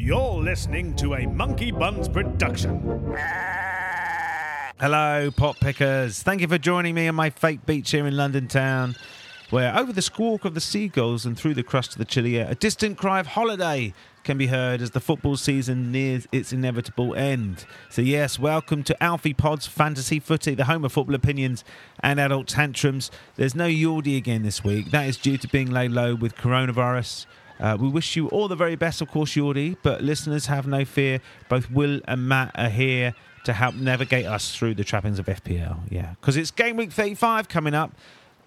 You're listening to a Monkey Buns production. Hello, pot pickers. Thank you for joining me on my fake beach here in London town, where over the squawk of the seagulls and through the crust of the chilly air, a distant cry of holiday can be heard as the football season nears its inevitable end. So, yes, welcome to Alfie Pod's Fantasy Footy, the home of football opinions and adult tantrums. There's no Yordi again this week. That is due to being laid low with coronavirus. Uh, we wish you all the very best, of course, Yordi, but listeners have no fear. Both Will and Matt are here to help navigate us through the trappings of FPL. Yeah, because it's game week 35 coming up,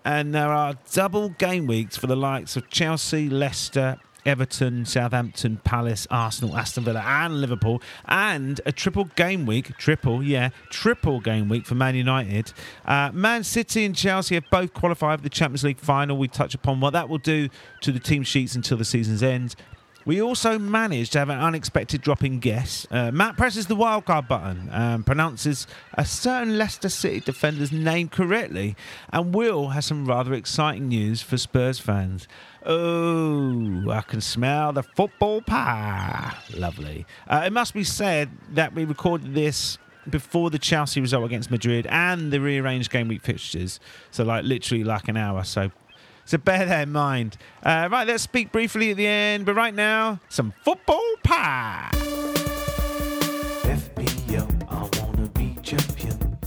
and there are double game weeks for the likes of Chelsea, Leicester, Everton, Southampton, Palace, Arsenal, Aston Villa, and Liverpool, and a triple game week, triple, yeah, triple game week for Man United. Uh, Man City and Chelsea have both qualified for the Champions League final. We touch upon what that will do to the team sheets until the season's end. We also managed to have an unexpected drop in guess. Uh, Matt presses the wildcard button and pronounces a certain Leicester City defender's name correctly. And Will has some rather exciting news for Spurs fans. Oh, I can smell the football pie. Lovely. Uh, it must be said that we recorded this before the Chelsea result against Madrid and the rearranged game week fixtures. So, like, literally like an hour. So, so bear that in mind. Uh, right, let's speak briefly at the end, but right now, some football pie. FPL, I wanna be champion,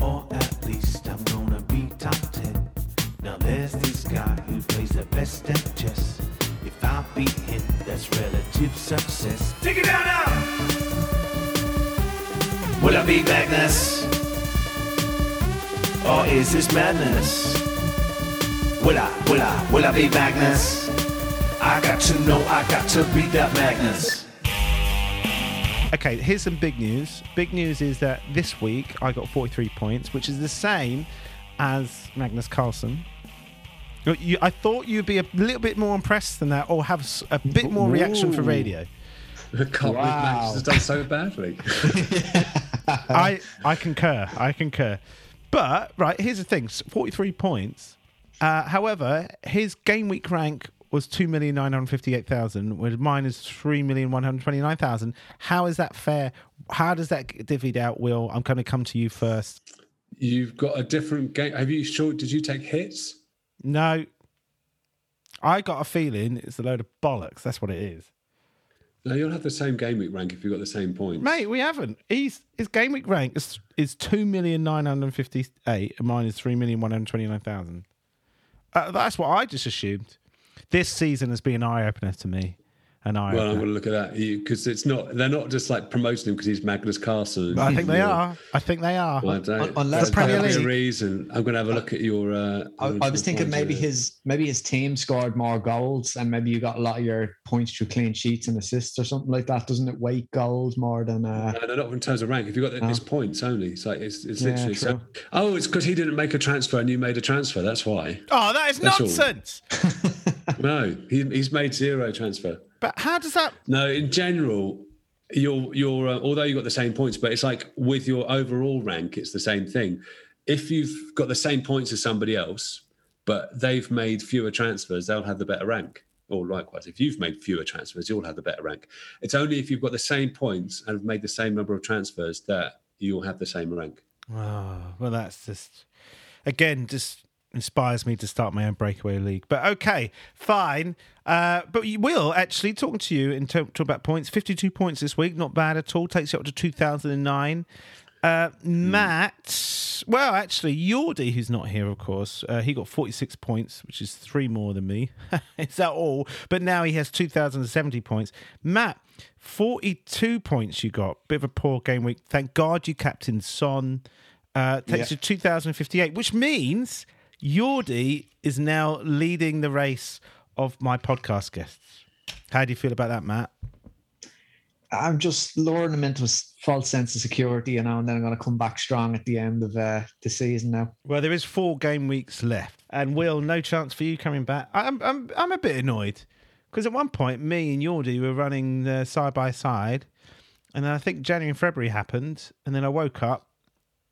or at least I'm gonna be top ten. Now there's this guy plays the best at chess. If I beat him, that's relative success. Take it down now. Will I be Magnus? Or is this madness? Will I, will I, will I be Magnus? I got to know, I got to be that Magnus. Okay, here's some big news. Big news is that this week I got 43 points, which is the same as Magnus Carlsen. You- you- I thought you'd be a little bit more impressed than that, or have a bit more reaction for radio. I can't believe Manchester has done so badly. I I concur. I concur. But right, here's the thing: forty-three points. Uh, however, his game week rank was two million nine hundred fifty-eight thousand, whereas mine is three million one hundred twenty-nine thousand. How is that fair? How does that get divvied out? Will I'm going to come to you first. You've got a different game. Have you sure? Did you take hits? No, I got a feeling it's a load of bollocks. That's what it is, No, you'll have the same game week rank if you've got the same points. mate. We haven't. He's his game week rank is is two million nine hundred fifty-eight, and mine is three million one hundred twenty-nine thousand. Uh, that's what I just assumed. This season has been an eye opener to me. An eye Well, I'm going to look at that because it's not. They're not just like promoting him because he's Magnus Carlsen. I think they You're- I think they are. Well, I don't. Unless There's Premier League- reason. I'm going to have a look at your. Uh, I, I was thinking maybe his. his maybe his team scored more goals and maybe you got a lot of your points through clean sheets and assists or something like that. Doesn't it weight goals more than uh No, no, not in terms of rank. If you've got the, it's No. points only. It's like it's, it's Yeah, literally so. Oh, it's because he didn't make a transfer and you made a transfer. That's why. Oh, that is That's nonsense. No, he, he's made zero transfer. But how does that? No, in general, you're you're uh, although you got the same points, but it's like with your overall rank, it's the same thing. If you've got the same points as somebody else, but they've made fewer transfers, they'll have the better rank. Or likewise, if you've made fewer transfers, you'll have the better rank. It's only if you've got the same points and have made the same number of transfers that you'll have the same rank. Oh, well, that's just again just inspires me to start my own breakaway league. But okay, fine. Uh, but you will actually talking to you and talk, talk about points. Fifty-two points this week, not bad at all. Takes you up to two thousand and nine. Uh, Matt, well, actually, Yordi, who's not here, of course, uh, he got 46 points, which is three more than me. is that all? But now he has 2,070 points. Matt, 42 points you got. Bit of a poor game week. Thank God you captained Son. Uh, takes you to 2,058, which means Yordi is now leading the race of my podcast guests. How do you feel about that, Matt? I'm just luring him into a false sense of security, you know, and then I'm gonna come back strong at the end of uh, the season now. Well, there is four game weeks left, and Will, no chance for you coming back. I'm I'm I'm a bit annoyed because at one point me and Yordi were running uh, side by side, and then I think January and February happened, and then I woke up,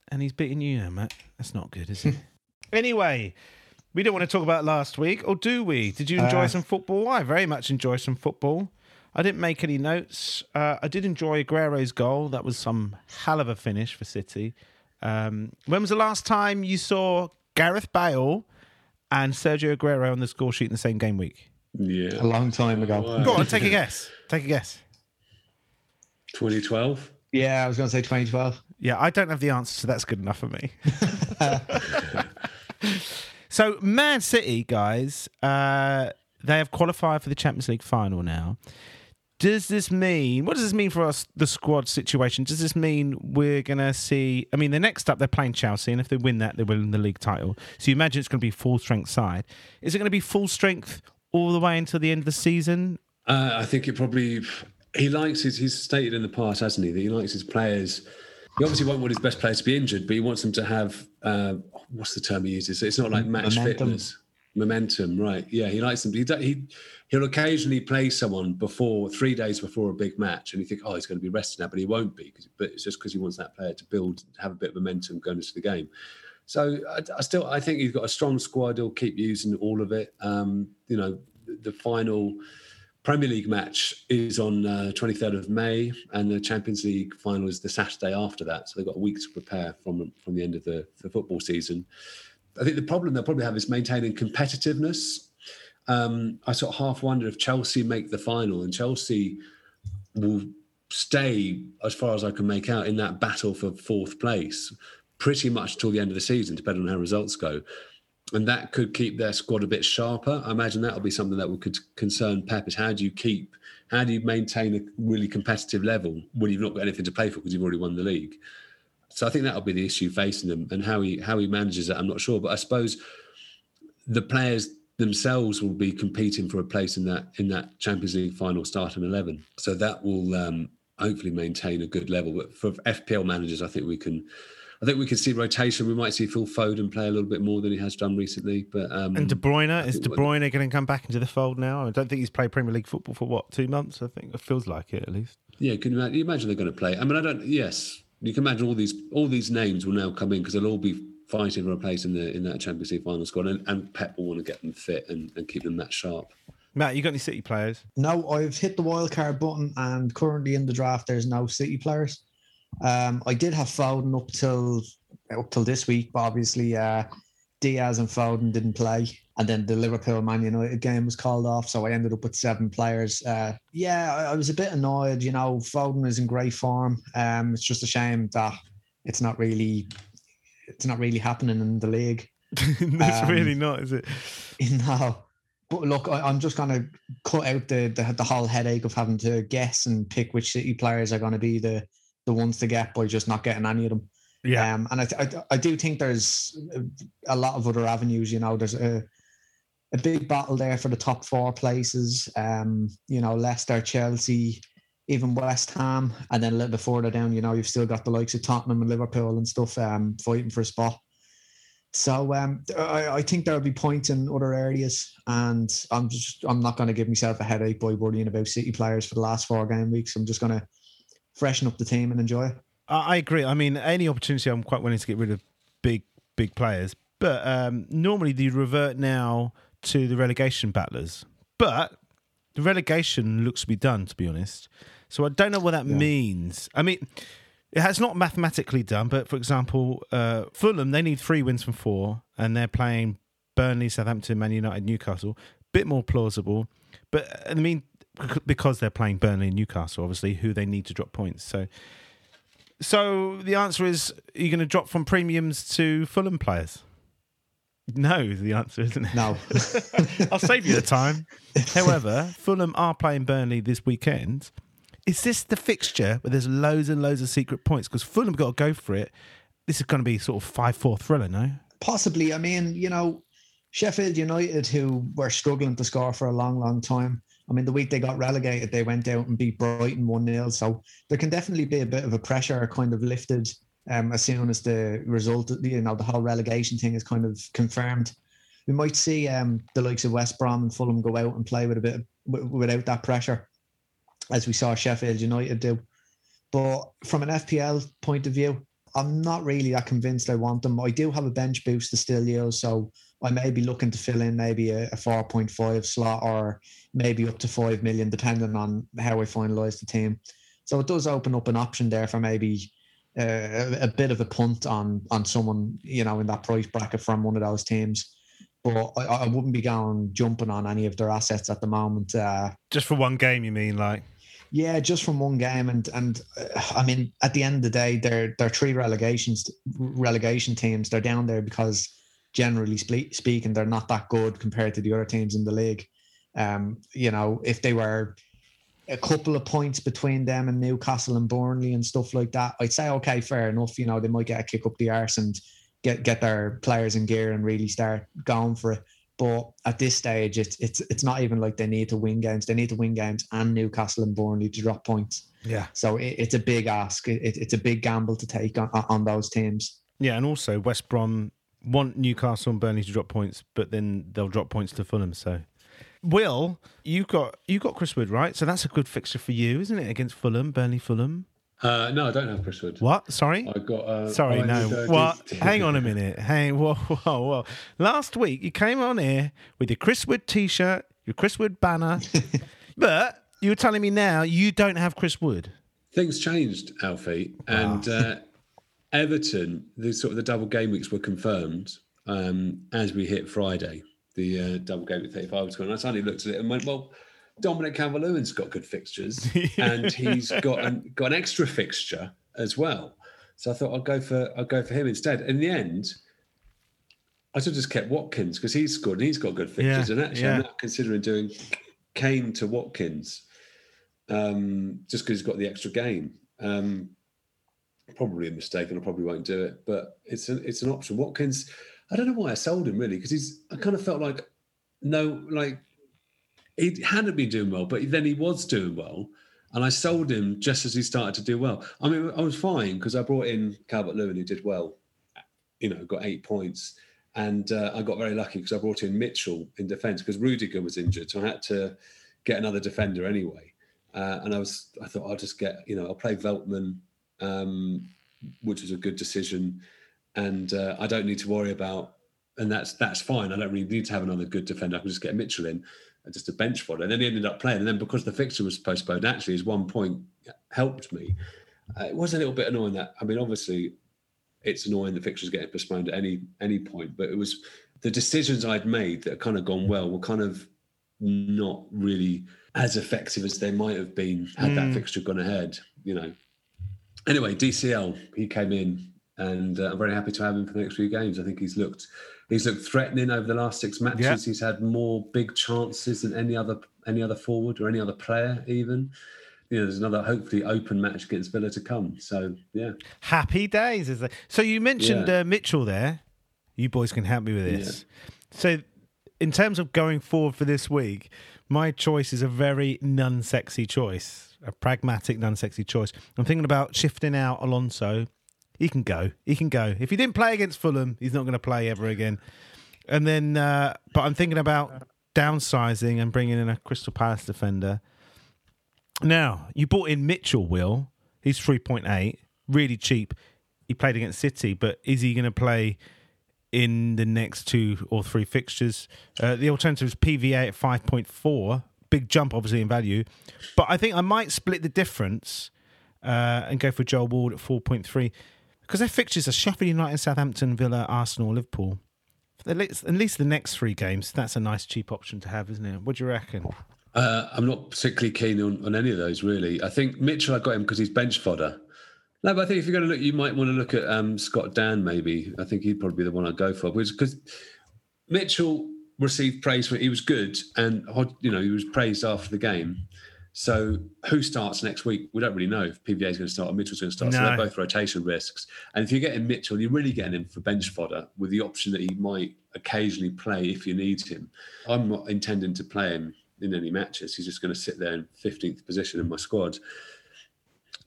and he's beating you now, Matt. That's not good, is it? anyway. We don't want to talk about last week, or do we? Did you enjoy Uh, some football? I very much enjoyed some football. I didn't make any notes. Uh, I did enjoy Aguero's goal. That was some hell of a finish for City. Um, when was the last time you saw Gareth Bale and Sergio Aguero on the score sheet in the same game week? Yeah. A long time ago. Wow. Go on, take a guess. Take a guess. 2012. Yeah, I was going to say 2012. Yeah, I don't have the answer, so that's good enough for me. so, Man City, guys, uh, they have qualified for the Champions League final now. Does this mean, what does this mean for us, the squad situation? Does this mean we're to see, I mean, the next up, they're playing Chelsea, and if they win that, they win the league title. So you imagine it's to be full strength side. Is it to be full strength all the way until the end of the season? Uh, I think it probably. He likes his. He's stated in the past, hasn't he, that he likes his players. He obviously won't want his best players to be injured, but he wants them to have. Uh, what's the term he uses? It's not like match Momentum. fitness. Momentum, right? Yeah, he likes them. He, he he'll occasionally play someone before three days before a big match, and you think, oh, he's going to be rested now, but he won't be. But it's just because he wants that player to build, have a bit of momentum going into the game. So I, I still, I think he's got a strong squad. He'll keep using all of it. Um, you know, the, the final Premier League match is on uh, 23rd of May, and the Champions League final is the Saturday after that. So they've got a week to prepare from from the end of the, the football season. I think the problem they'll probably have is maintaining competitiveness. Um, I sort of half wonder if Chelsea make the final and Chelsea will stay, as far as I can make out, in that battle for fourth place pretty much till the end of the season, depending on how results go. And that could keep their squad a bit sharper. I imagine that'll be something that would could concern Pep is how do you keep, how do you maintain a really competitive level when you've not got anything to play for because you've already won the league? So I think that'll be the issue facing them, and how he how he manages that, I'm not sure. But I suppose the players themselves will be competing for a place in that in that Champions League final starting eleven. So that will um, hopefully maintain a good level. But for FPL managers, I think we can. I think we can see rotation. We might see Phil Foden play a little bit more than he has done recently. But um, And De Bruyne, is think De what- Bruyne going to come back into the fold now? I don't think he's played Premier League football for what, two months? I think it feels like it at least. Yeah, can you imagine, you imagine they're going to play? I mean, I don't. Yes, you can imagine all these all these names will now come in because they'll all be fighting for a place in the in that Champions League final squad, and, and Pep will want to get them fit and, and keep them that sharp. Matt, you got any City players? No, I've hit the wild card button, and currently in the draft, there's no City players. Um, I did have Foden up till up till this week, but obviously uh, Diaz and Foden didn't play, and then the Liverpool Man United game was called off, so I ended up with seven players. Uh, yeah, I, I was a bit annoyed. You know, Foden is in great form. Um, it's just a shame that it's not really it's not really happening in the league. it's Um, really not, is it? No. But look, I, I'm just going to cut out the, the the whole headache of having to guess and pick which City players are going to be the the ones to get by just not getting any of them. Yeah. Um, and I, I I do think there's a lot of other avenues. You know, there's a a big battle there for the top four places. Um, you know, Leicester, Chelsea, even West Ham, and then a little bit further down, you know, you've still got the likes of Tottenham and Liverpool and stuff um, fighting for a spot. So um, I, I think there'll be points in other areas, and I'm just I'm not going to give myself a headache by worrying about City players for the last four game weeks. I'm just going to freshen up the team and enjoy it. I agree. I mean, any opportunity, I'm quite willing to get rid of big, big players. But um, normally, you revert now to the relegation battlers. But the relegation looks to be done, to be honest. So I don't know what that Yeah. means. I mean, it has not mathematically done. But for example, uh, Fulham they need three wins from four, and they're playing Burnley, Southampton, Man United, Newcastle. Bit more plausible. But I mean, because they're playing Burnley and Newcastle, obviously, who they need to drop points. So. So the answer is: Are you going to drop from premiums to Fulham players? No, is the answer, isn't it? No, I'll save you the time. However, Fulham are playing Burnley this weekend. Is this the fixture where there's loads and loads of secret points? Because Fulham got to go for it. This is going to be sort of five-four thriller, no? possibly. I mean, you know, Sheffield United, who were struggling to score for a long, long time. I mean, the week they got relegated, they went out and beat Brighton 1 0. So there can definitely be a bit of a pressure kind of lifted um, as soon as the result, you know, the whole relegation thing is kind of confirmed. We might see um, the likes of West Brom and Fulham go out and play with a bit of, without that pressure, as we saw Sheffield United do. But from an FPL point of view, I'm not really that convinced I want them. I do have a bench boost to still use, so I may be looking to fill in maybe a, a 4.5 slot or maybe up to 5 million, depending on how I finalize the team. So it does open up an option there for maybe uh, a, bit of a punt on on someone, you know, in that price bracket from one of those teams. But I, I wouldn't be going jumping on any of their assets at the moment. Uh, Just for one game, you mean? Like, yeah, just from one game, and and uh, I mean, at the end of the day, they're they're three relegations relegation teams. They're down there because generally speaking, they're not that good compared to the other teams in the league. Um, you know, if they were a couple of points between them and Newcastle and Burnley and stuff like that, I'd say okay, fair enough. You know, they might get a kick up the arse and get get their players in gear and really start going for it. But at this stage, it's it's it's not even like they need to win games. They need to win games and Newcastle and Burnley to drop points. Yeah. So it, it's a big ask. It, it's a big gamble to take on, on those teams. Yeah, and also West Brom want Newcastle and Burnley to drop points, but then they'll drop points to Fulham. So, Will, you've got you got Chris Wood right, so that's a good fixture for you, isn't it? Against Fulham, Burnley, Fulham. Uh, no, I don't have Chris Wood. What? Sorry. I got. Uh, Sorry, no. What? Hang on a minute. Hang. Whoa, whoa, whoa. Last week you came on here with your Chris Wood T-shirt, your Chris Wood banner, but you were telling me now you don't have Chris Wood. Things changed, Alfie, and. Uh, Everton, the sort of the double game weeks were confirmed um, as we hit Friday. The uh, double game at 35 was going. I suddenly looked at it and went, well, Dominic Calvert-Lewin's got good fixtures, and he's got an, got an extra fixture as well. So I thought I'd go for I'd go for him instead. In the end, I sort of just kept Watkins because he's scored and he's got good fixtures. Yeah, and actually, yeah. I'm not considering doing Kane to Watkins um, just because he's got the extra game. Um, probably a mistake, and I probably won't do it. But it's an it's an option. Watkins, I don't know why I sold him really because he's. I kind of felt like no, like he hadn't been doing well, but then he was doing well, and I sold him just as he started to do well. I mean, I was fine because I brought in Calvert Lewin who did well. You know, got eight points. And uh, I got very lucky because I brought in Mitchell in defence because Rudiger was injured, so I had to get another defender anyway. Uh, and I was, I thought I'll just get, you know, I'll play Veltman um, which was a good decision. And uh, I don't need to worry about, and that's that's fine. I don't really need to have another good defender. I can just get Mitchell in, and just a bench fodder. And then he ended up playing. And then because the fixture was postponed, actually, his one point helped me. Uh, it was a little bit annoying that. I mean, obviously, it's annoying the fixtures getting postponed at any any point, but it was the decisions I'd made that kind of gone well were kind of not really as effective as they might have been had mm. that fixture gone ahead. You know, anyway, DCL he came in, and uh, I'm very happy to have him for the next few games. I think he's looked he's looked threatening over the last six matches. Yeah. He's had more big chances than any other any other forward or any other player even. You know, there's another hopefully open match against Villa to come. So yeah, happy days is there. So you mentioned yeah. uh, Mitchell there. You boys can help me with this. Yeah. So in terms of going forward for this week, my choice is a very non-sexy choice a pragmatic, non-sexy choice. I'm thinking about shifting out Alonso. He can go. He can go. If he didn't play against Fulham, he's not going to play ever again. And then, uh, but I'm thinking about downsizing and bringing in a Crystal Palace defender. Now, you bought in Mitchell, Will. He's 3.8, really cheap. He played against City, but is he going to play in the next two or three fixtures? Uh, the alternative is PVA at 5.4 big jump, obviously, in value. But I think I might split the difference uh, and go for Joel Ward at 4.3 because their fixtures are Sheffield United, Southampton, Villa, Arsenal, Liverpool. At least, at least the next three games, that's a nice cheap option to have, isn't it? What do you reckon? Uh, I'm not particularly keen on, on any of those, really. I think Mitchell, I got him because he's bench fodder. No, but I think if you're going to look, you might want to look at um, Scott Dann, maybe. I think he'd probably be the one I'd go for. Because Mitchell received praise for it. He was good, and you know he was praised after the game. So who starts next week? We don't really know if PVA is going to start or Mitchell's going to start. No. So they're both rotation risks. And if you're getting Mitchell, you're really getting him for bench fodder with the option that he might occasionally play if you need him. I'm not intending to play him in any matches. He's just going to sit there in 15th position in my squad.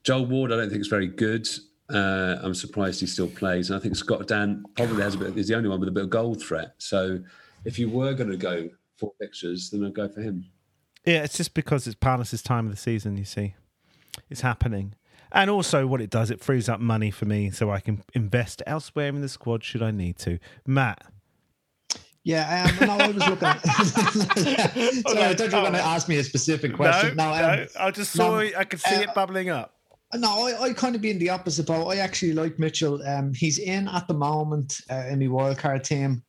Joel Ward, I don't think is very good. Uh, I'm surprised he still plays. And I think Scott Dann probably has a bit, is the only one with a bit of goal threat. So if you were going to go for fixtures, then I'd go for him. Yeah, it's just because it's Palace's time of the season. You see, it's happening, and also what it does, it frees up money for me, so I can invest elsewhere in the squad should I need to. Matt. Yeah, um, no, I was looking. Sorry, I thought you were going to ask me a specific question. No, no, um, no, I just saw no. I could see uh, it bubbling up. No, I, I kind of be in the opposite boat. I actually like Mitchell. Um, he's in at the moment uh, in the wildcard team.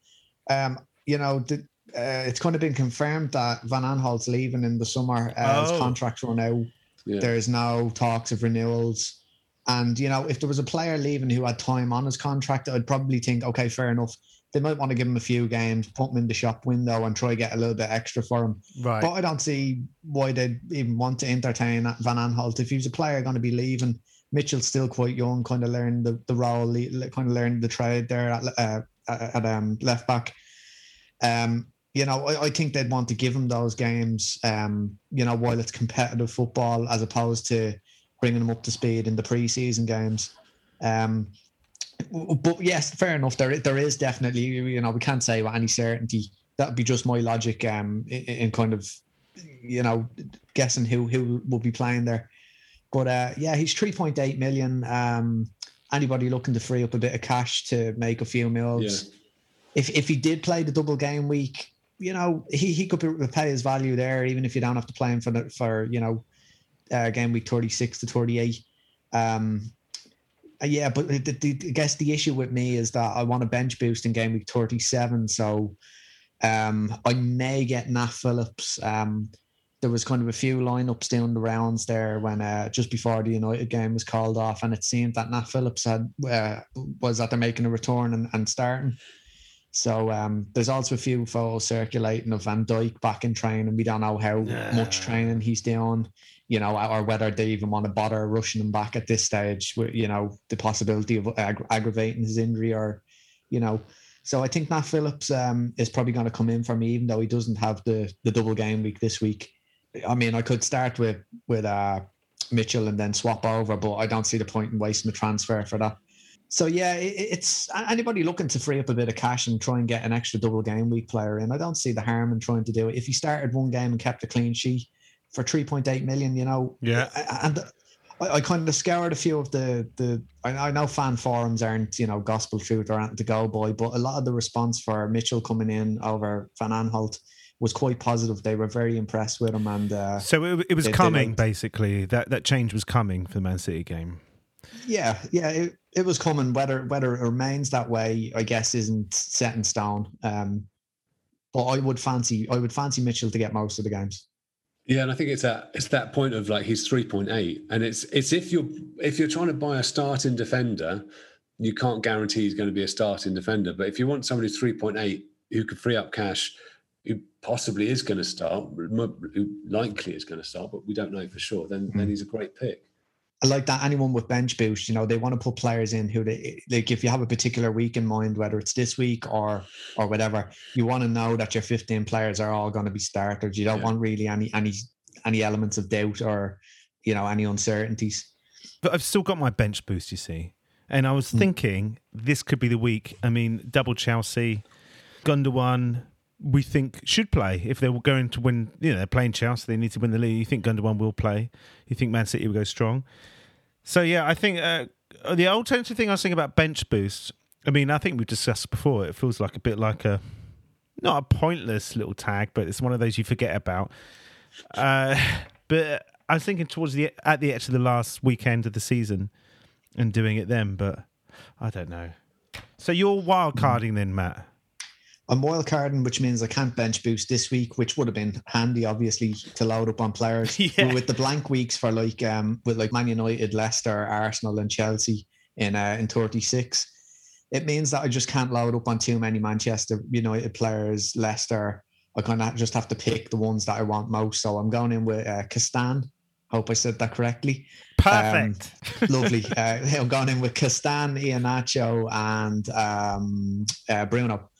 Um, you know, the, uh, it's kind of been confirmed that Van Aanholt's leaving in the summer. Uh, Oh. His contract's run out. Yeah. There's no talks of renewals. And, you know, if there was a player leaving who had time on his contract, I'd probably think, okay, fair enough. They might want to give him a few games, put him in the shop window and try to get a little bit extra for him. Right. But I don't see why they'd even want to entertain Van Aanholt. If he's a player going to be leaving, Mitchell's still quite young, kind of learning the, the role, kind of learning the trade there at, uh, at um, left back. Um, you know, I, I think they'd want to give him those games, um, you know, while it's competitive football as opposed to bringing him up to speed in the preseason games. Um, but yes, fair enough. There, there is definitely, you know, we can't say with any certainty. That'd be just my logic, um, in, in kind of, you know, guessing who who will be playing there. But uh, yeah, he's three point eight million. Um, anybody looking to free up a bit of cash to make a few meals. If if he did play the double game week, you know, he, he could repay his value there, even if you don't have to play him for the, for you know, uh, game week thirty six to thirty eight. Um, uh, yeah, but the, the, I guess the issue with me is that I want a bench boost in game week 37. So um, I may get Nat Phillips. Um, there was kind of a few lineups down the rounds there when uh, just before the United game was called off, and it seemed that Nat Phillips had uh, was that they're making a return and, and starting. So um, there's also a few photos circulating of Van Dijk back in training. We don't know how much training he's doing you know, or whether they even want to bother rushing him back at this stage, with, you know, the possibility of ag- aggravating his injury or, you know. So I think Nat Phillips um, is probably going to come in for me, even though he doesn't have the the double game week this week. I mean, I could start with with uh, Mitchell and then swap over, but I don't see the point in wasting the transfer for that. So yeah, it, it's anybody looking to free up a bit of cash and try and get an extra double game week player in. I don't see the harm in trying to do it. If he started one game and kept a clean sheet, for 3.8 million, you know. Yeah. And I, I kind of scoured a few of the the I, I know fan forums aren't, you know, gospel truth or anything to go by, but a lot of the response for Mitchell coming in over Van Aanholt was quite positive. They were very impressed with him and uh, so it, it was they- coming, basically. That that change was coming for the Man City game. Yeah, yeah, it, it was coming. Whether whether it remains that way, I guess, isn't set in stone. Um, but I would fancy I would fancy Mitchell to get most of the games. Yeah, and I think it's that it's that point of like he's three point eight, and it's it's if you're if you're trying to buy a starting defender, you can't guarantee he's going to be a starting defender. But if you want somebody who's three point eight who could free up cash, who possibly is going to start, who likely is going to start, but we don't know for sure, then then he's a great pick. Like that anyone with bench boost, you know, they want to put players in who they like. If you have a particular week in mind, whether it's this week or or whatever, you want to know that your 15 players are all going to be starters. You don't Yeah. want really any any any elements of doubt or you know any uncertainties. But I've still got my bench boost, you see. And I was Hmm. thinking this could be the week. I mean, double Chelsea, Gundogan, we think should play if they were going to win. You know, they're playing Chelsea, they need to win the league. You think Gundogan will play? You think Man City will go strong? So yeah, I think uh, the alternative thing I was thinking about bench boost. I mean, I think we've discussed before. It feels like a bit like a not a pointless little tag, but it's one of those you forget about. Uh, but I was thinking towards the at the edge of the last weekend of the season and doing it then, but I don't know. So you're wild carding then, Matt? I'm wild carding, which means I can't bench boost this week, which would have been handy, obviously, to load up on players. Yeah. With the blank weeks for like um with like Man United, Leicester, Arsenal, and Chelsea in uh in 36, it means that I just can't load up on too many Manchester United players, Leicester. I kind of just have to pick the ones that I want most. So I'm going in with uh, Castan. Hope I said that correctly. Perfect. Lovely. uh, I'm going in with Castan, Iheanacho, and um, uh, Bruno.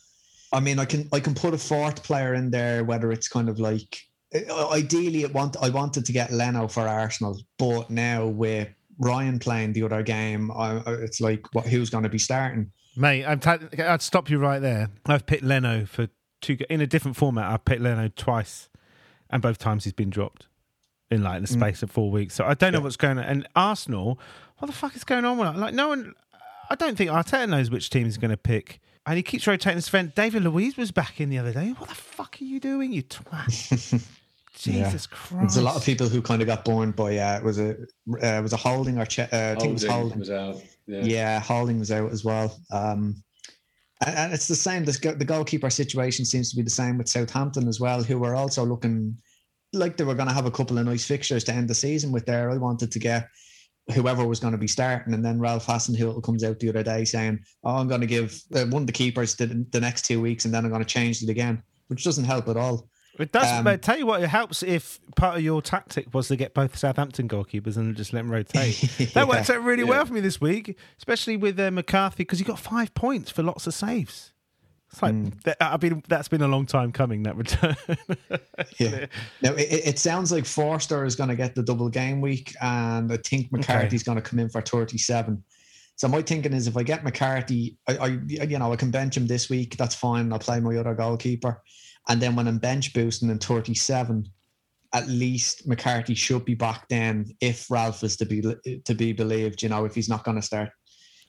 I mean, I can I can put a fourth player in there, whether it's kind of like uh, ideally, it want I wanted to get Leno for Arsenal, but now with Ryan playing the other game, I, it's like what who's going to be starting? Mate, t- I'd stop you right there. I've picked Leno for two in a different format. I've picked Leno twice, and both times he's been dropped in like the space of four weeks. So I don't know Yeah. what's going on. And Arsenal, what the fuck is going on with? Like no one. I don't think Arteta knows which team he's going to pick and he keeps rotating his friend. David Luiz was back in the other day. What the fuck are you doing, you twat? Jesus Christ! There's a lot of people who kind of got burned by uh, was a uh, was a holding or che- uh, I think it was holding. was out. Yeah. Yeah, Holding was out as well. Um, and, and it's the same. This, go- the goalkeeper situation seems to be the same with Southampton as well, who were also looking like they were going to have a couple of nice fixtures to end the season with there. I wanted to get whoever was going to be starting. And then Ralph Hasenhüttl comes out the other day saying, oh, I'm going to give uh, one of the keepers the, the next two weeks and then I'm going to change it again, which doesn't help at all. It does. Um, but tell you what, it helps if part of your tactic was to get both Southampton goalkeepers and just let them rotate. That Yeah. worked out really Yeah. well for me this week, especially with uh, McCarthy because he got five points for lots of saves. It's like Hmm. that, I've been. That's been a long time coming. That return. Yeah. Now it, it sounds like Forster is going to get the double game week, and I think McCarthy's going to come in for 37. So my thinking is, if I get McCarthy, I, I you know I can bench him this week. That's fine. I'll play my other goalkeeper, and then when I'm bench boosting in 37, at least McCarthy should be back then if Ralph is to be to be believed. You know, if he's not going to start.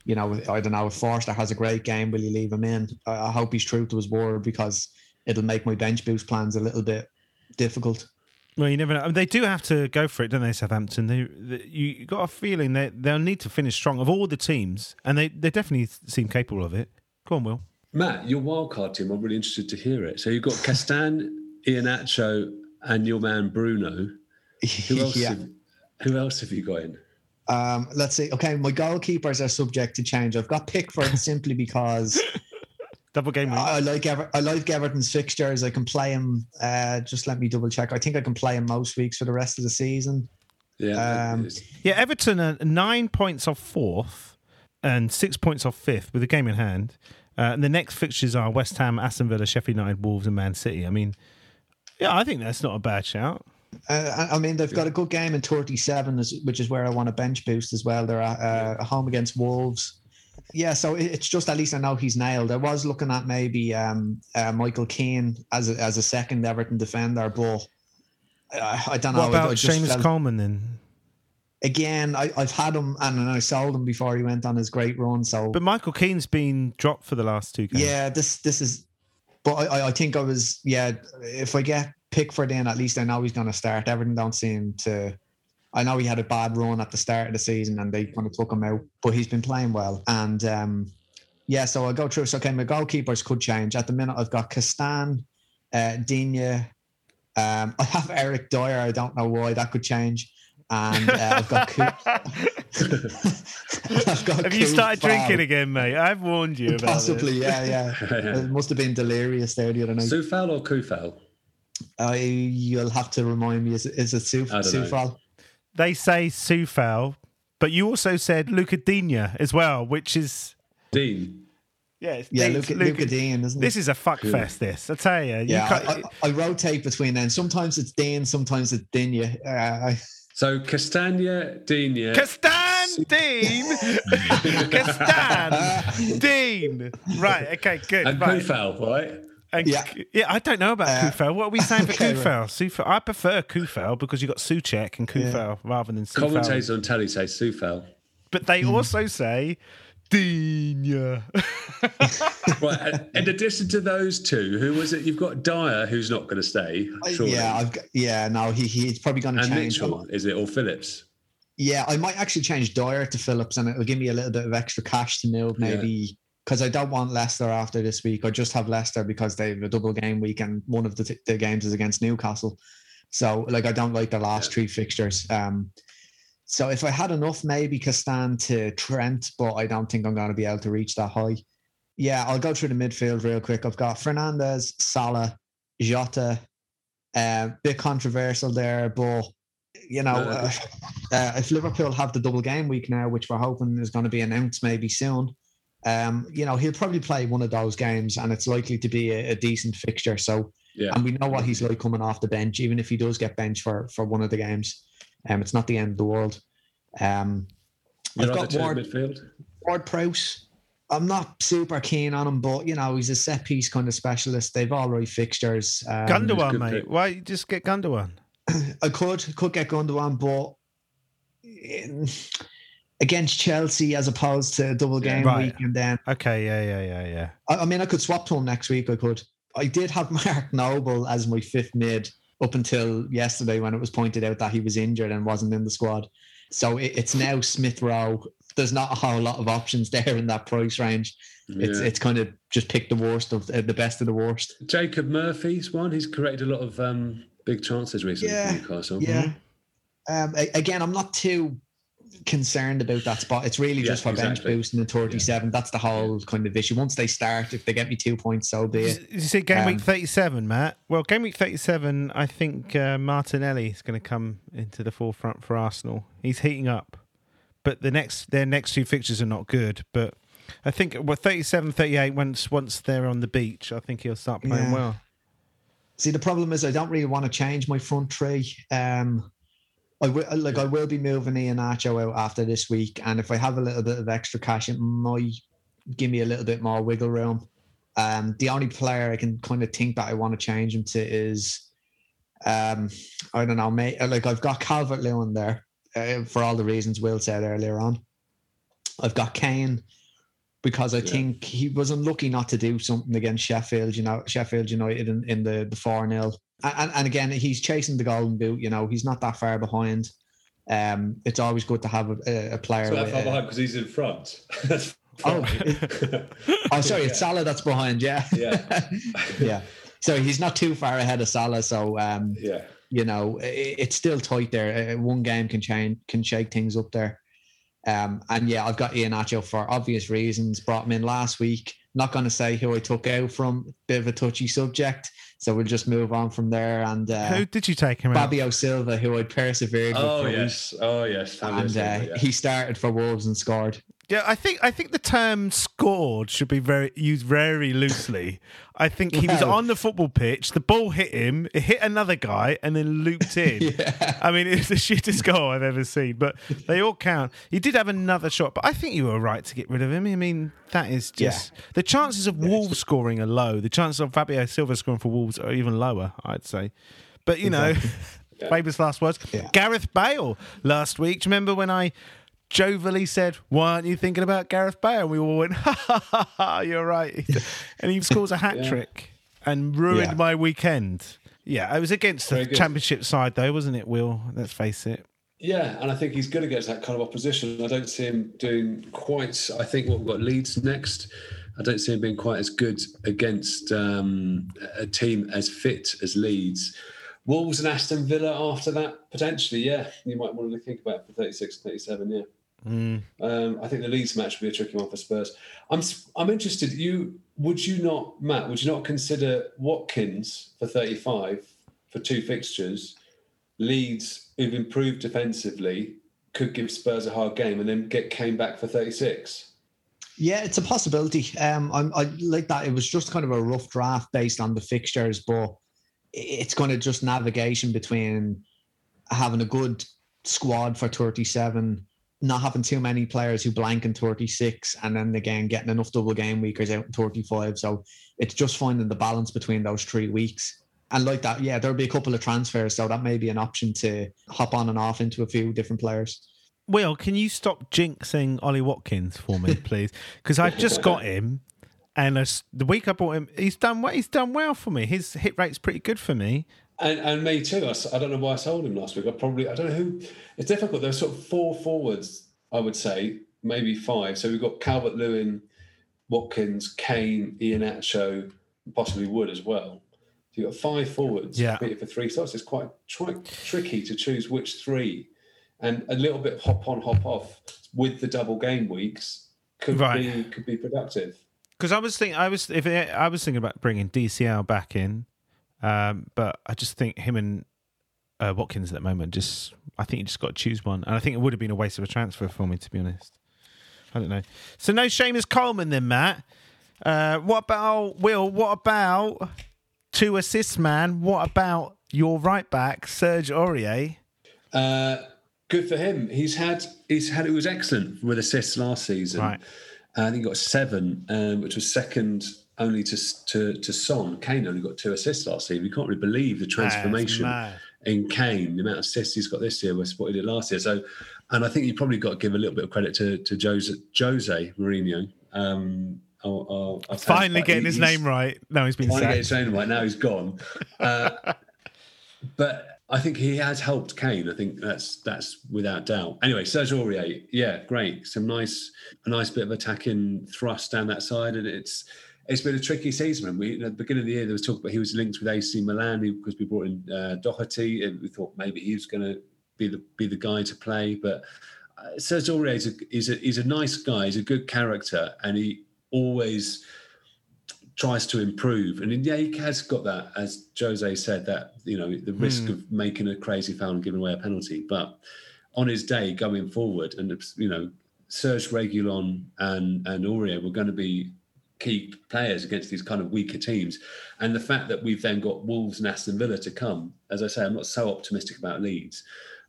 You know, I don't know if Forster has a great game. Will you leave him in? I, I hope he's true to his word because it'll make my bench boost plans a little bit difficult. Well, you never know. I mean, they do have to go for it, don't they, Southampton? They, they, you got a feeling that they'll need to finish strong of all the teams, and they, they definitely seem capable of it. Go on, Will. Matt, your wildcard team, I'm really interested to hear it. So you've got Castan, Iheanacho, and your man Bruno. Who else, yeah. have, who else have you got in? Um, let's see. Okay, my goalkeepers are subject to change. I've got Pickford simply because Double game. I, I like Ever- I like Everton's fixtures. I can play him. Uh, just let me double check. I think I can play him most weeks for the rest of the season. Yeah. Um, Yeah, Everton are nine points off fourth and six points off fifth with a game in hand. Uh, and the next fixtures are West Ham, Aston Villa, Sheffield United, Wolves, and Man City. I mean, yeah, I think that's not a bad shout. Uh, I I mean, they've got a good game in 37, which is where I want a bench boost as well. They're at uh, home against Wolves. Yeah, so it's just at least I know he's nailed. I was looking at maybe um, uh, Michael Keane as a, as a second Everton defender, but uh, I don't know. what I- I about just Seamus felt- Coleman then? Again, I, I've had him and I sold him before he went on his great run. So But Michael Keane's been dropped for the last two games. yeah, this this is. But I, I- I think I was yeah. If I get Pickford in, at least I know he's going to start. Everton don't seem to. I know he had a bad run at the start of the season and they kind of took him out, but he's been playing well. And um, yeah, so I'll go through. So okay, my goalkeepers could change. At the minute, I've got Castan, uh, Digne. Um, I have Eric Dier. I don't know why that could change. And uh, I've got. Coo- I've got Have you started Koufal. drinking again, mate? I've warned you about Possibly, this. yeah, yeah. It must have been delirious there the other night. Sufal or Kufal? I, you'll have to remind me. Is, it- is it Suf, I. Sufal? They say Sufal, but you also said Luca Digne as well, which is Dean. yeah, it's Yeah, Dean's- Luca, Luca Dean, isn't This it? is a fuck Yeah. fest. This I tell you. you Yeah, can't- I, I, I rotate between them. Sometimes it's Dean, sometimes it's Dinya. Uh, I, So Castagna, Digne. Castan Dean, Castan Dean. Right. Okay. Good. and right. Kufal, right? And Yeah. yeah. I don't know about Uh, Kufel. What are we saying for okay, Kufel? Sufel. I prefer Kufel because you've got Suchek and Kufel rather than Sufel. Commentators on telly say Sufal. But they Hmm. also say Digne. Right. In addition to those two, who was it? You've got Dier, who's not going to stay. Surely. yeah, I've got, yeah. No, he he's probably going to and change. Mitchell, is it or Phillips? Yeah, I might actually change Dier to Phillips, and it'll give me a little bit of extra cash to move, Yeah. maybe because I don't want Leicester after this week. I just have Leicester because they have a double game week, and one of the, t- the games is against Newcastle. So, like, I don't like the last Yeah. three fixtures. Um, so if I had enough, maybe Castan to Trent, but I don't think I'm going to be able to reach that high. Yeah, I'll go through the midfield real quick. I've got Fernandes, Salah, Jota. A bit controversial there, but you know, uh, uh, if Liverpool have the double game week now, which we're hoping is going to be announced maybe soon, um, you know, he'll probably play one of those games, and it's likely to be a, a decent fixture. So, Yeah. and we know what he's like coming off the bench, even if he does get benched for for one of the games. Um, it's not the end of the world. Um, Your I've got two in Ward, midfield. Ward Prowse. I'm not super keen on him, but you know, he's a set piece kind of specialist. They've all right fixtures. Um, Gundogan, mate. pick. Why you just get Gundogan? I could could get Gundogan, but against Chelsea as opposed to double game Right. week, and then Okay, yeah, yeah, yeah, yeah. I, I mean I could swap to him next week. I could. I did have Mark Noble as my fifth mid up until yesterday when it was pointed out that he was injured and wasn't in the squad. So it, it's now Smith Rowe. There's not a whole lot of options there in that price range. It's Yeah. it's kind of just pick the worst of uh, the best of the worst. Jacob Murphy's one. He's created a lot of um, big chances recently Yeah, for Newcastle. Yeah. Um, again, I'm not too concerned about that spot. It's really Yeah, just for bench exactly. boosting in 37. That's the whole kind of issue. Once they start, if they get me two points, so be it. You see game Um, week 37, Matt? Well, game week 37, I think uh, Martinelli is going to come into the forefront for Arsenal. He's heating up. But the next their next two fixtures are not good, but I think well 37 38 once once they're on the beach, I think he'll start playing Yeah. well. See, the problem is I don't really want to change my front three. Um, I will like I will be moving Iheanacho out after this week, and if I have a little bit of extra cash, it might give me a little bit more wiggle room. Um, the only player I can kind of think that I want to change him to is, um, I don't know, mate. Like I've got Calvert Lewin there uh, for all the reasons Will said earlier on. I've got Kane because I Yeah. think he was unlucky not to do something against Sheffield, you know, Sheffield United in, in the the four 0 and, and again, he's chasing the golden boot. You know, he's not that far behind. Um, it's always good to have a, a player. So that far behind because he's in front. Oh, oh, sorry, it's Salah that's behind. Yeah, Yeah. yeah. So he's not too far ahead of Salah. So um, yeah. you know, i it's still tight there. Uh, One game can change, can shake things up there. Um, and yeah, I've got Iheanacho for obvious reasons. Brought him in last week. Not going to say who I took out from. Bit of a touchy subject. So we'll just move on from there. And uh, Who did you take him out? Fabio Silva, who I persevered with Oh for weeks. yes. Oh yes. Fabio And Silva, uh, yeah. he started for Wolves and scored. Yeah, I think I think the term "scored" should be very used very loosely. I think he was on the football pitch. The ball hit him, it hit another guy, and then looped in. Yeah. I mean, it's the shittest goal I've ever seen, but they all count. He did have another shot, but I think you were right to get rid of him. I mean, that is just the chances of Wolves scoring are low. The chances of Fabio Silva scoring for Wolves are even lower, I'd say. But you know, famous last words. Yeah. Gareth Bale last week. Do you remember when I jovially said, "Why aren't you thinking about Gareth Bale?" And we all went, "Ha ha ha! ha you're right." and he scores a hat Yeah. trick and ruined Yeah. my weekend. Yeah, it was against the good. championship side, though, wasn't it? Will let's face it. Yeah, and I think he's good against that kind of opposition. I don't see him doing quite. I think what we've got Leeds next. I don't see him being quite as good against um, a team as fit as Leeds. Wolves and Aston Villa after that, potentially, yeah. You might want to think about it for 36 37, yeah. Mm. Um, I think the Leeds match will be a tricky one for Spurs. I'm I'm interested. You would you not, Matt? Would you not consider Watkins for 35 for two fixtures? Leeds, who've improved defensively, could give Spurs a hard game, and then get came back for 36. Yeah, it's a possibility. Um, I'm, I like that. It was just kind of a rough draft based on the fixtures, but it's kind of just navigation between having a good squad for 37, not having too many players who blank in 36, and then again getting enough double game weekers out in 35. So it's just finding the balance between those three weeks. And like that, yeah, there'll be a couple of transfers, so that may be an option to hop on and off into a few different players. Will, can you stop jinxing Ollie Watkins for me, please? Because I just got him, and the week I bought him, he's done well. He's done well for me. His hit rate's pretty good for me. And, and me too. I don't know why I sold him last week. I probably I don't know who. It's difficult. There's sort of four forwards. I would say maybe five. So we've got Calvert Lewin, Watkins, Kane, Iheanacho, possibly Wood as well. So you've got five forwards. Yeah. competing for three slots. It's quite tri- tricky to choose which three, and a little bit of hop on, hop off with the double game weeks could Right. be could be productive. Because I was thinking, I was if it, I was thinking about bringing DCL back in, um, but I just think him and uh, Watkins at the moment just, I think you just got to choose one, and I think it would have been a waste of a transfer for me to be honest. I don't know. So no Seamus Coleman then, Matt. Uh, what about Will? What about two assists, man? What about your right back Serge Aurier? Uh, good for him. He's had he's had it was excellent with assists last season. Right. Uh, I think he got seven, um, which was second only to to to Son. Kane only got two assists last season. You can't really believe the transformation in Kane, the amount of assists he's got this year versus what he did last year. So and I think you probably got to give a little bit of credit to to Jose, Jose Mourinho. Um, our, our, our finally getting his name right. No, he's been finally getting his name right. Now he's gone. Uh, but I think he has helped Kane. I think that's that's without doubt. Anyway, Serge Aurier, yeah, great. Some nice, a nice bit of attacking thrust down that side, and it's it's been a tricky season. We at the beginning of the year there was talk about he was linked with AC Milan because we brought in uh, Doherty, and we thought maybe he was going to be the be the guy to play. But uh, Serge Aurier is a, is a he's a nice guy. He's a good character, and he always tries to improve. And yeah, he has got that, as Jose said, that you know the risk Hmm. of making a crazy foul and giving away a penalty. But on his day going forward, and you know, Serge Reguilon and and Aurier were going to be key players against these kind of weaker teams. And the fact that we've then got Wolves and Aston Villa to come, as I say, I'm not so optimistic about Leeds,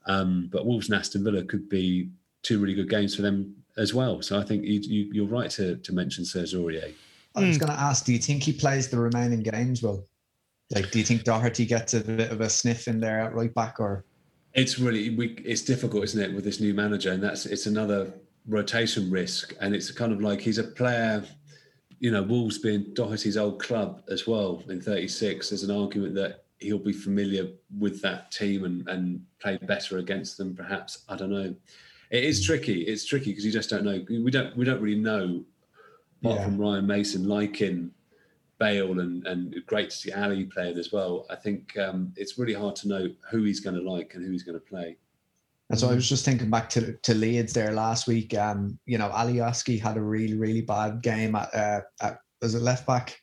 um, but Wolves and Aston Villa could be two really good games for them as well. So I think you, you, you're right to, to mention Serge Aurier. I was going to ask, do you think he plays the remaining games well? Like, do you think Doherty gets a bit of a sniff in there at right back, or It's really we, it's difficult, isn't it, with this new manager, and that's it's another rotation risk, and it's kind of like he's a player. You know, Wolves being Doherty's old club as well in 36. There's an argument that he'll be familiar with that team and and play better against them. Perhaps I don't know. It is tricky. It's tricky because you just don't know. We don't we don't really know. Apart Yeah. from Ryan Mason liking Bale and and great to see Alli playing as well. I think um, it's really hard to know who he's going to like and who he's going to play. And so I was just thinking back to to Leeds there last week. Um, you know, Alioski had a really really bad game at uh, at was it left back.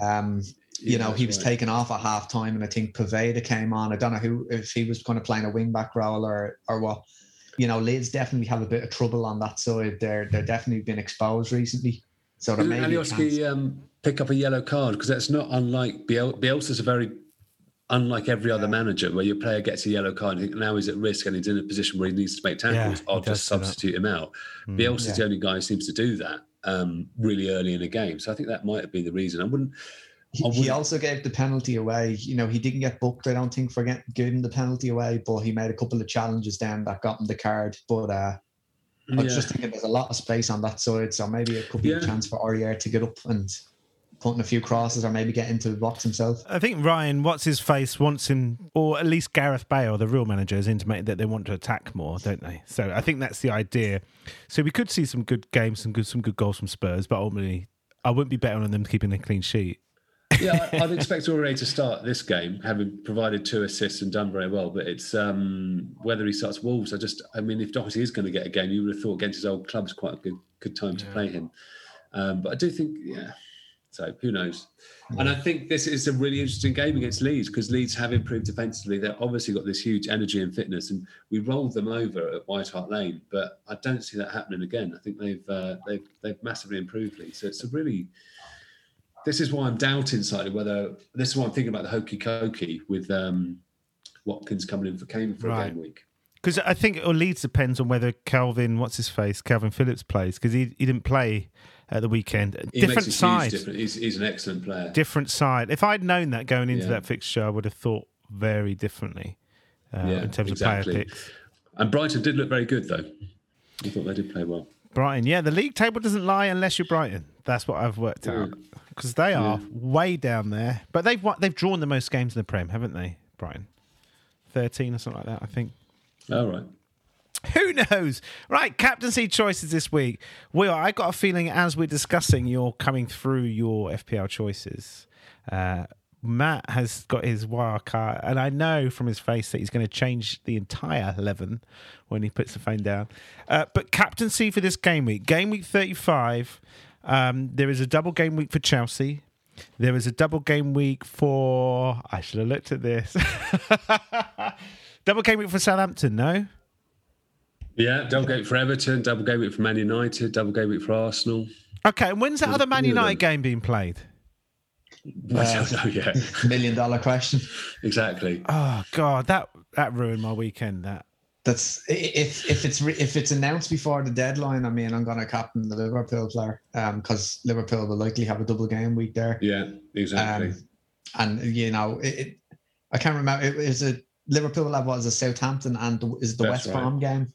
Um, you Yeah, know, he was right. taken off at half time, and I think Poveda came on. I don't know who if he was kind of playing a wing back role or or what. You know, Leeds definitely have a bit of trouble on that side. They're they're definitely been exposed recently. So there Didn't may be a chance. Alioski um, pick up a yellow card because that's not unlike Biel- Bielsa's a very unlike every other manager where your player gets a yellow card and now he's at risk and he's in a position where he needs to make tackles. he I'll just substitute him out. Mm. Bielsa's Yeah. the only guy who seems to do that um, really early in a game. So I think that might have been the reason. I wouldn't. He, I he also gave the penalty away. You know, he didn't get booked, I don't think, for get, giving the penalty away, but he made a couple of challenges then that got him the card. But uh, I was Yeah. just thinking there's a lot of space on that side, so maybe it could be a chance for Aurier to get up and put in a few crosses or maybe get into the box himself. I think Ryan, what's his face, wants him, or at least Gareth Bale, the real manager, has intimated that they want to attack more, don't they? So I think that's the idea. So we could see some good games, some good, some good goals from Spurs, but ultimately, I wouldn't be betting on them keeping a clean sheet. yeah, I- I'd expect Aurier to start this game, having provided two assists and done very well. But it's um, whether he starts Wolves. I just, I mean, if Doherty is going to get a game, you would have thought against his old club's quite a good good time to play him. Um, but I do think, yeah. So who knows? And I think this is a really interesting game against Leeds because Leeds have improved defensively. They've obviously got this huge energy and fitness, and we rolled them over at White Hart Lane. But I don't see that happening again. I think they've uh, they've they've massively improved Leeds. So it's a really this is why I'm doubting slightly whether this is why I'm thinking about the hokey cokey with um, Watkins coming in for Kane for Right. a game week. Because I think it Leeds depends on whether Kalvin, what's his face, Kalvin Phillips plays, because he, he didn't play at the weekend. He different side. huge. He's, he's an excellent player. different side. If I'd known that going into Yeah. that fixture, I would have thought very differently uh, Yeah, in terms exactly. of player picks. and Brighton did look very good though. I thought they did play well. Brighton, yeah, the league table doesn't lie unless you're Brighton. That's what I've worked out because they are way down there. But they've they've drawn the most games in the Prem, haven't they? Brighton, thirteen or something like that, I think. All right. Who knows? Right, captaincy choices this week. Will, I got a feeling as we're discussing, you're coming through your FPL choices. Uh, Matt has got his wild card, and I know from his face that he's going to change the entire 11 when he puts the phone down. Uh, but captaincy for this game week, game week 35, um, there is a double game week for Chelsea. There is a double game week for. I should have looked at this. double game week for Southampton, no? Yeah, double game for Everton, double game week for Man United, double game week for Arsenal. Okay, and when's that There's other Man United game being played? I don't know yet. Million dollar question. exactly. Oh God, that that ruined my weekend. That That's if if it's if it's announced before the deadline. I mean, I'm going to captain the Liverpool player because Liverpool will likely have a double game week there. Yeah, exactly. Um, and you know, it, it, I can't remember. It was a Liverpool have what is a Southampton and the- is it the That's West right. Brom game?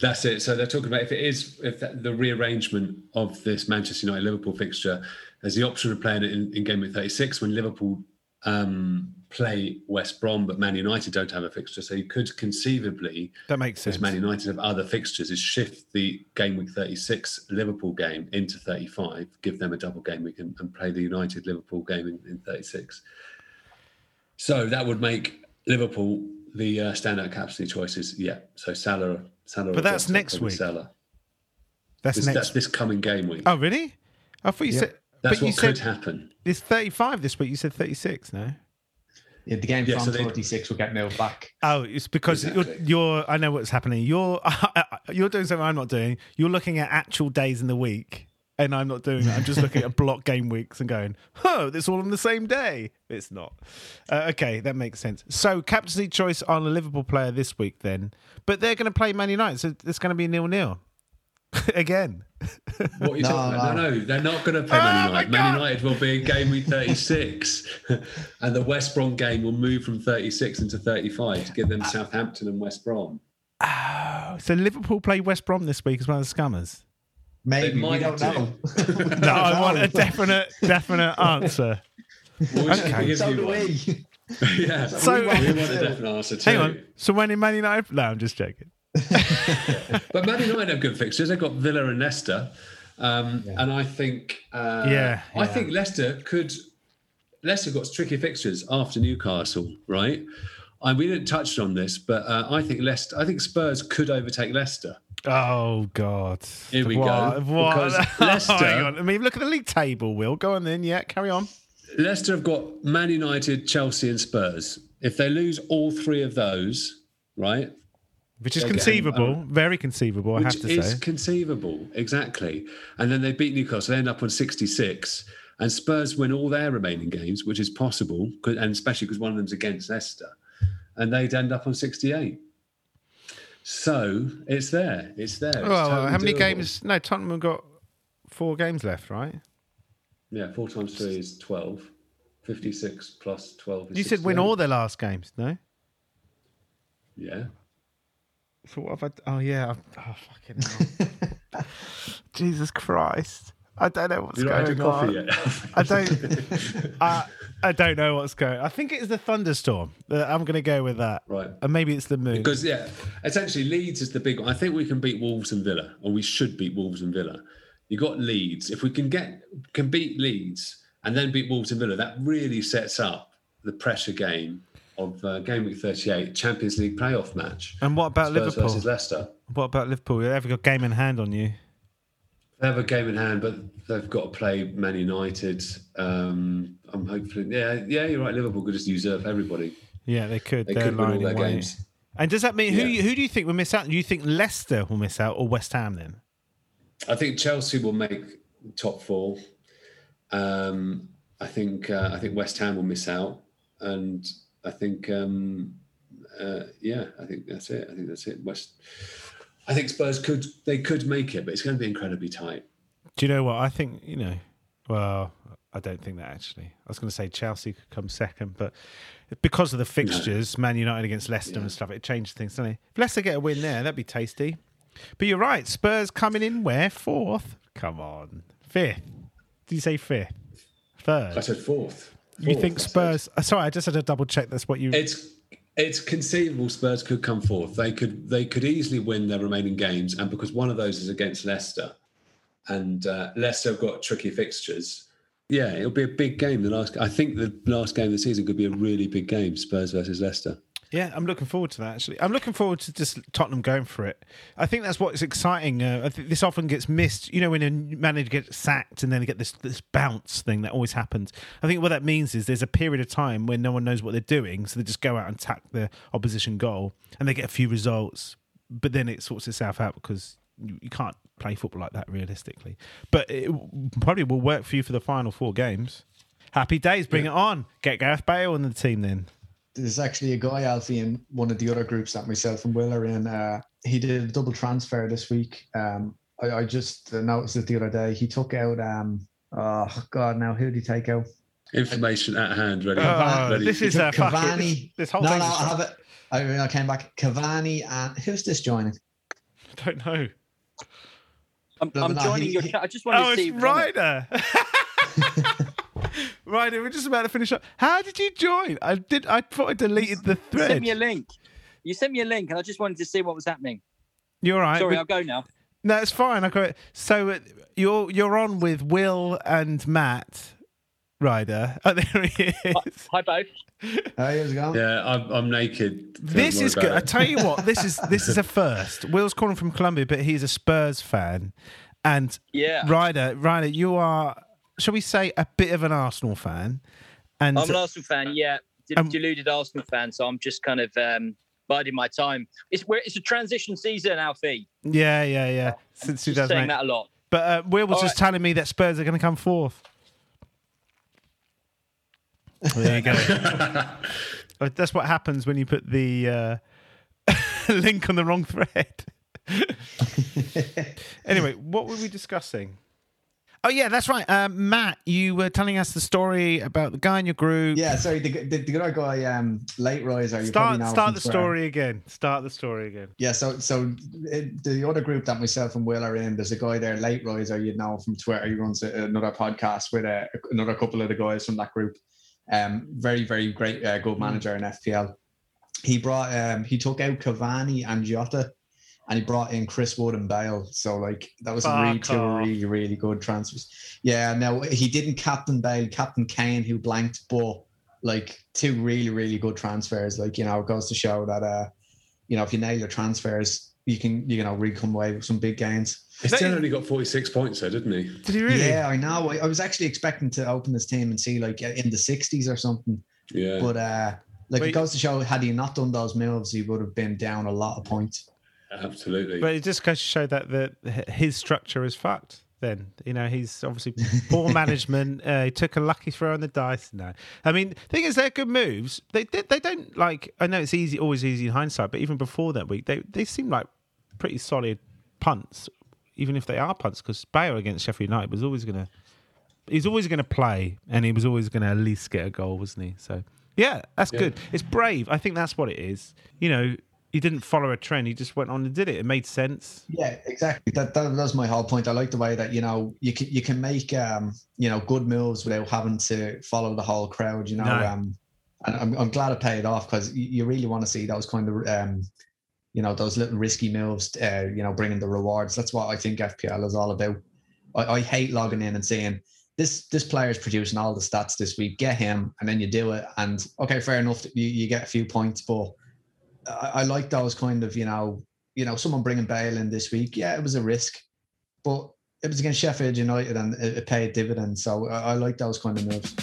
That's it. So they're talking about if it is if that, the rearrangement of this Manchester United Liverpool fixture, there's the option of playing it in, in game week 36 when Liverpool um, play West Brom, but Man United don't have a fixture. So you could conceivably, That makes sense. as Man United have other fixtures, is shift the game week 36 Liverpool game into 35, give them a double game week and, and play the United Liverpool game in, in 36. So that would make Liverpool the uh, standout captaincy choices. Yeah. So Salah, Salah. But that's next probably week. Salah. That's This, next. that's this coming game week. oh, really? I thought you Yeah. said. that's but you what could said happen. it's 35 this week. You said 36, no? Yeah, the game Yeah, from so 46 will get moved back. Oh, it's because Exactly. you're, you're. I know what's happening. You're you're doing something I'm not doing. You're looking at actual days in the week, and I'm not doing that. I'm just looking at block game weeks and going, "Oh, it's all on the same day." It's not. Uh, okay, that makes sense. So, captaincy choice on a Liverpool player this week, then, but they're going to play Man United, so it's going to be nil nil again. What are you No, talking about? No, no, they're not going to play Oh, Man my United. Man United will be in game week 36, and the West Brom game will move from 36 into 35 to give them Southampton and West Brom. Oh, so Liverpool play West Brom this week as one of the Scummers. Maybe we don't do. know. No, I want a definite, definite answer. Well, we Okay. give So you do one. we. yeah, So- we want a definite answer too. Hang on. So when in Man United? No, I'm just joking. But Man United have good fixtures. They've got Villa and Leicester, um, and I think uh, Yeah, I think Leicester could. Leicester got tricky fixtures after Newcastle, right? And we didn't touch on this, but uh, I think Leicester. I think Spurs could overtake Leicester. Oh God! Here we What- go, What? because Oh, Leicester- hang on. I mean, look at the league table. Will go on then. Yeah, carry on. Leicester have got Man United, Chelsea, and Spurs. If they lose all three of those, right, Which is conceivable, um, very conceivable. I have to is say. conceivable, exactly. And then they beat Newcastle, they end up on 66. And Spurs win all their remaining games, which is possible, and especially because one of them's against Leicester, and they'd end up on 68. So it's there. It's there. It's Well, totally how many doable. games? No, Tottenham have got four games left, right? Yeah, four times three is 12. 56 plus 12 is You said win 68. all their last games, no? Yeah. So what have I? Oh yeah. I've- Oh fucking hell. Jesus Christ! I don't know what's You not had going your coffee on. yet? I don't. I, I don't know what's going. I think it's the thunderstorm. I'm going to go with that. Right. And maybe it's the moon. Because yeah, essentially Leeds is the big one. I think we can beat Wolves and Villa, or we should beat Wolves and Villa. You got Leeds. If we can get can beat Leeds and then beat Wolves and Villa, that really sets up the pressure game of uh, game week 38 Champions League playoff match. and what about Spurs Liverpool? versus Leicester. What about Liverpool? They have got a game in hand on you. They have a game in hand, but they've got to play Man United. Um, I'm hopefully, yeah, yeah, you're right. Liverpool could just usurp everybody. Yeah, they could. They They're could win all their games. And does that mean who? Yeah. Who do you think will miss out? Do you think Leicester will miss out or West Ham then? I think Chelsea will make top four. Um, I think uh, I think West Ham will miss out, and I think um, uh, yeah, I think that's it. I think that's it. West. I think Spurs could they could make it, but it's going to be incredibly tight. Do you know what? I think you know. Well, I don't think that actually. I was going to say Chelsea could come second, but because of the fixtures, Man United against Leicester Yeah. and stuff, it changed things, doesn't it? If Leicester get a win there, that'd be tasty. But you're right. Spurs coming in where fourth? Come on, fifth. Did you say fifth? I said fourth. You think. Spurs? uh, Sorry, I just had to double check. That's what you. It's it's conceivable Spurs could come fourth. They could they could easily win their remaining games, and because one of those is against Leicester, and uh, Leicester have got tricky fixtures. Yeah, it'll be a big game. The last, I think, the last game of the season could be a really big game. Spurs versus Leicester. Yeah, I'm looking forward to that. Actually, I'm looking forward to just Tottenham going for it. I think that's what's exciting. Uh, I think this often gets missed. You know, when a manager gets sacked and then they get this this bounce thing that always happens. I think what that means is there's a period of time where no one knows what they're doing, so they just go out and attack the opposition goal, and they get a few results, but then it sorts itself out because you, you can't play football like that realistically. But it probably will work for you for the final four games. Happy days, bring it on. Get Gareth Bale on the team then. There's actually a guy, Alfie, in one of the other groups that myself and Will are in. Uh, he did a double transfer this week. Um, I, I just noticed it the other day. He took out, um, oh God, now who did he take out? Information at hand, ready. Oh, ready. this is took a Cavani. this, this whole no, thing. no, is- I have it. I, I came back. Cavani and who's this joining? I don't know. I'm, I'm no, joining he- your chat. I just want Oh, to see. it's if you're on it. Ryder. Ryder, we're just about to finish up. How did you join? I did. I thought I deleted the You sent me a link. You sent me a link, and I just wanted to see what was happening. You're all right. Sorry, We- I'll go now. No, it's fine. I got it. So uh, you're you're on with Will and Matt Ryder. Oh, there he is. Hi, both. Hey, how's it going? Yeah, I'm, I'm naked. This is about good. I tell you what, this is this is a first. Will's calling from Colombia, but he's a Spurs fan, and Yeah, Ryder, Ryder, you are, shall we say, a bit of an Arsenal fan, and I'm an Arsenal fan. Yeah, De- Um, deluded Arsenal fan. So I'm just kind of um, biding my time. It's where it's a transition season, Alfie. yeah, yeah, yeah, since Just saying 2008. that a lot. But uh, Will was All just telling me that Spurs are going to come fourth. There you go. Uh, That's what happens when you put the uh, link on the wrong thread. anyway, what were we discussing? Oh yeah, that's right. Um, Matt, you were telling us the story about the guy in your group. Yeah, sorry, the, the, the good old guy, um, late riser. You Start start the story again. Start the story again. Yeah, so so it, the other group that myself and Will are in, there's a guy there, late riser, you'd know from Twitter. He runs a, another podcast with uh, another couple of the guys from that group. Um, very very great, uh, good manager in FPL. He brought um, he took out Cavani and Jota, and he brought in Chris Wood and Bale. So like that was Fuck really two really really good transfers. Yeah, now he didn't captain Bale, captain Kane who blanked, but like two really really good transfers. Like you know, it goes to show that uh, you know if you nail your transfers, you can you know really come away with some big gains. He's still only got 46 points, though, didn't he? Did he really? Yeah, I know. I, I was actually expecting to open this team and see like in the sixties or something, Yeah. but uh, like Wait. it goes to show had he not done those moves, he would have been down a lot of points. Absolutely. But it just goes to show that the his structure is fucked. Then you know he's obviously poor management. Uh, he took a lucky throw on the dice. No, I mean, thing is, they're good moves. They they, they don't like. I know it's easy, always easy in hindsight, but even before that week, they they seem like pretty solid punts, even if they are punts. Because Bale against Sheffield United was always gonna, he's always gonna play, and he was always gonna at least get a goal, wasn't he? So yeah, that's Yeah. good. It's brave. I think that's what it is. You know, he didn't follow a trend. He just went on and did it. It made sense. Yeah, exactly. That that was my whole point. I like the way that you know you can you can make um you know good moves without having to follow the whole crowd. You know, No. um, and I'm I'm glad it paid off because you, you really want to see those kind of um you know those little risky moves. Uh, you know, bringing the rewards. That's what I think FPL is all about. I, I hate logging in and saying this this player is producing all the stats this week. Get him, and then you do it, and okay, fair enough. You, you get a few points, but I, I like those kind of you know you know, someone bringing Bale in this week, yeah, it was a risk, but it was against Sheffield United and it, it paid dividends. So I, I like those kind of moves.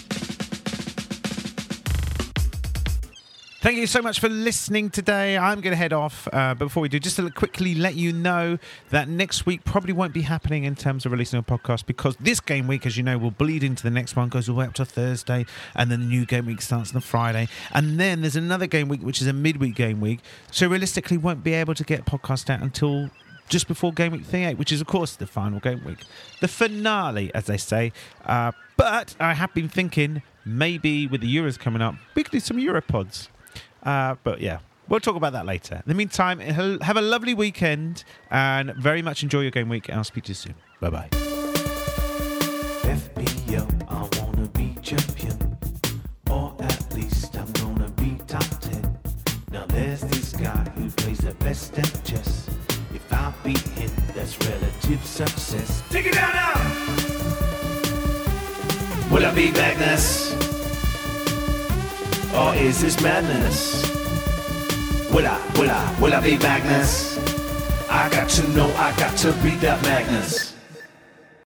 Thank you so much for listening today. I'm going to head off. Uh, but before we do, just to quickly let you know that next week probably won't be happening in terms of releasing a podcast because this game week, as you know, will bleed into the next one, goes all the way up to Thursday, and then the new game week starts on Friday. And then there's another game week, which is a midweek game week. So realistically, won't be able to get podcast out until just before game week 38, which is, of course, the final game week. The finale, as they say. Uh, but I have been thinking maybe with the Euros coming up, we could do some Europods. Uh, but yeah, we'll talk about that later. In the meantime, have a lovely weekend and very much enjoy your game week. And I'll speak to you soon. Bye bye. FPL, I wanna be champion, or at least I'm gonna be top 10. Now there's this guy who plays the best at chess. If I beat him, that's relative success. Take it down now! Will I be Magnus? Or is this madness? Will I, will I, will I be Magnus? I got to know, I got to be that Magnus.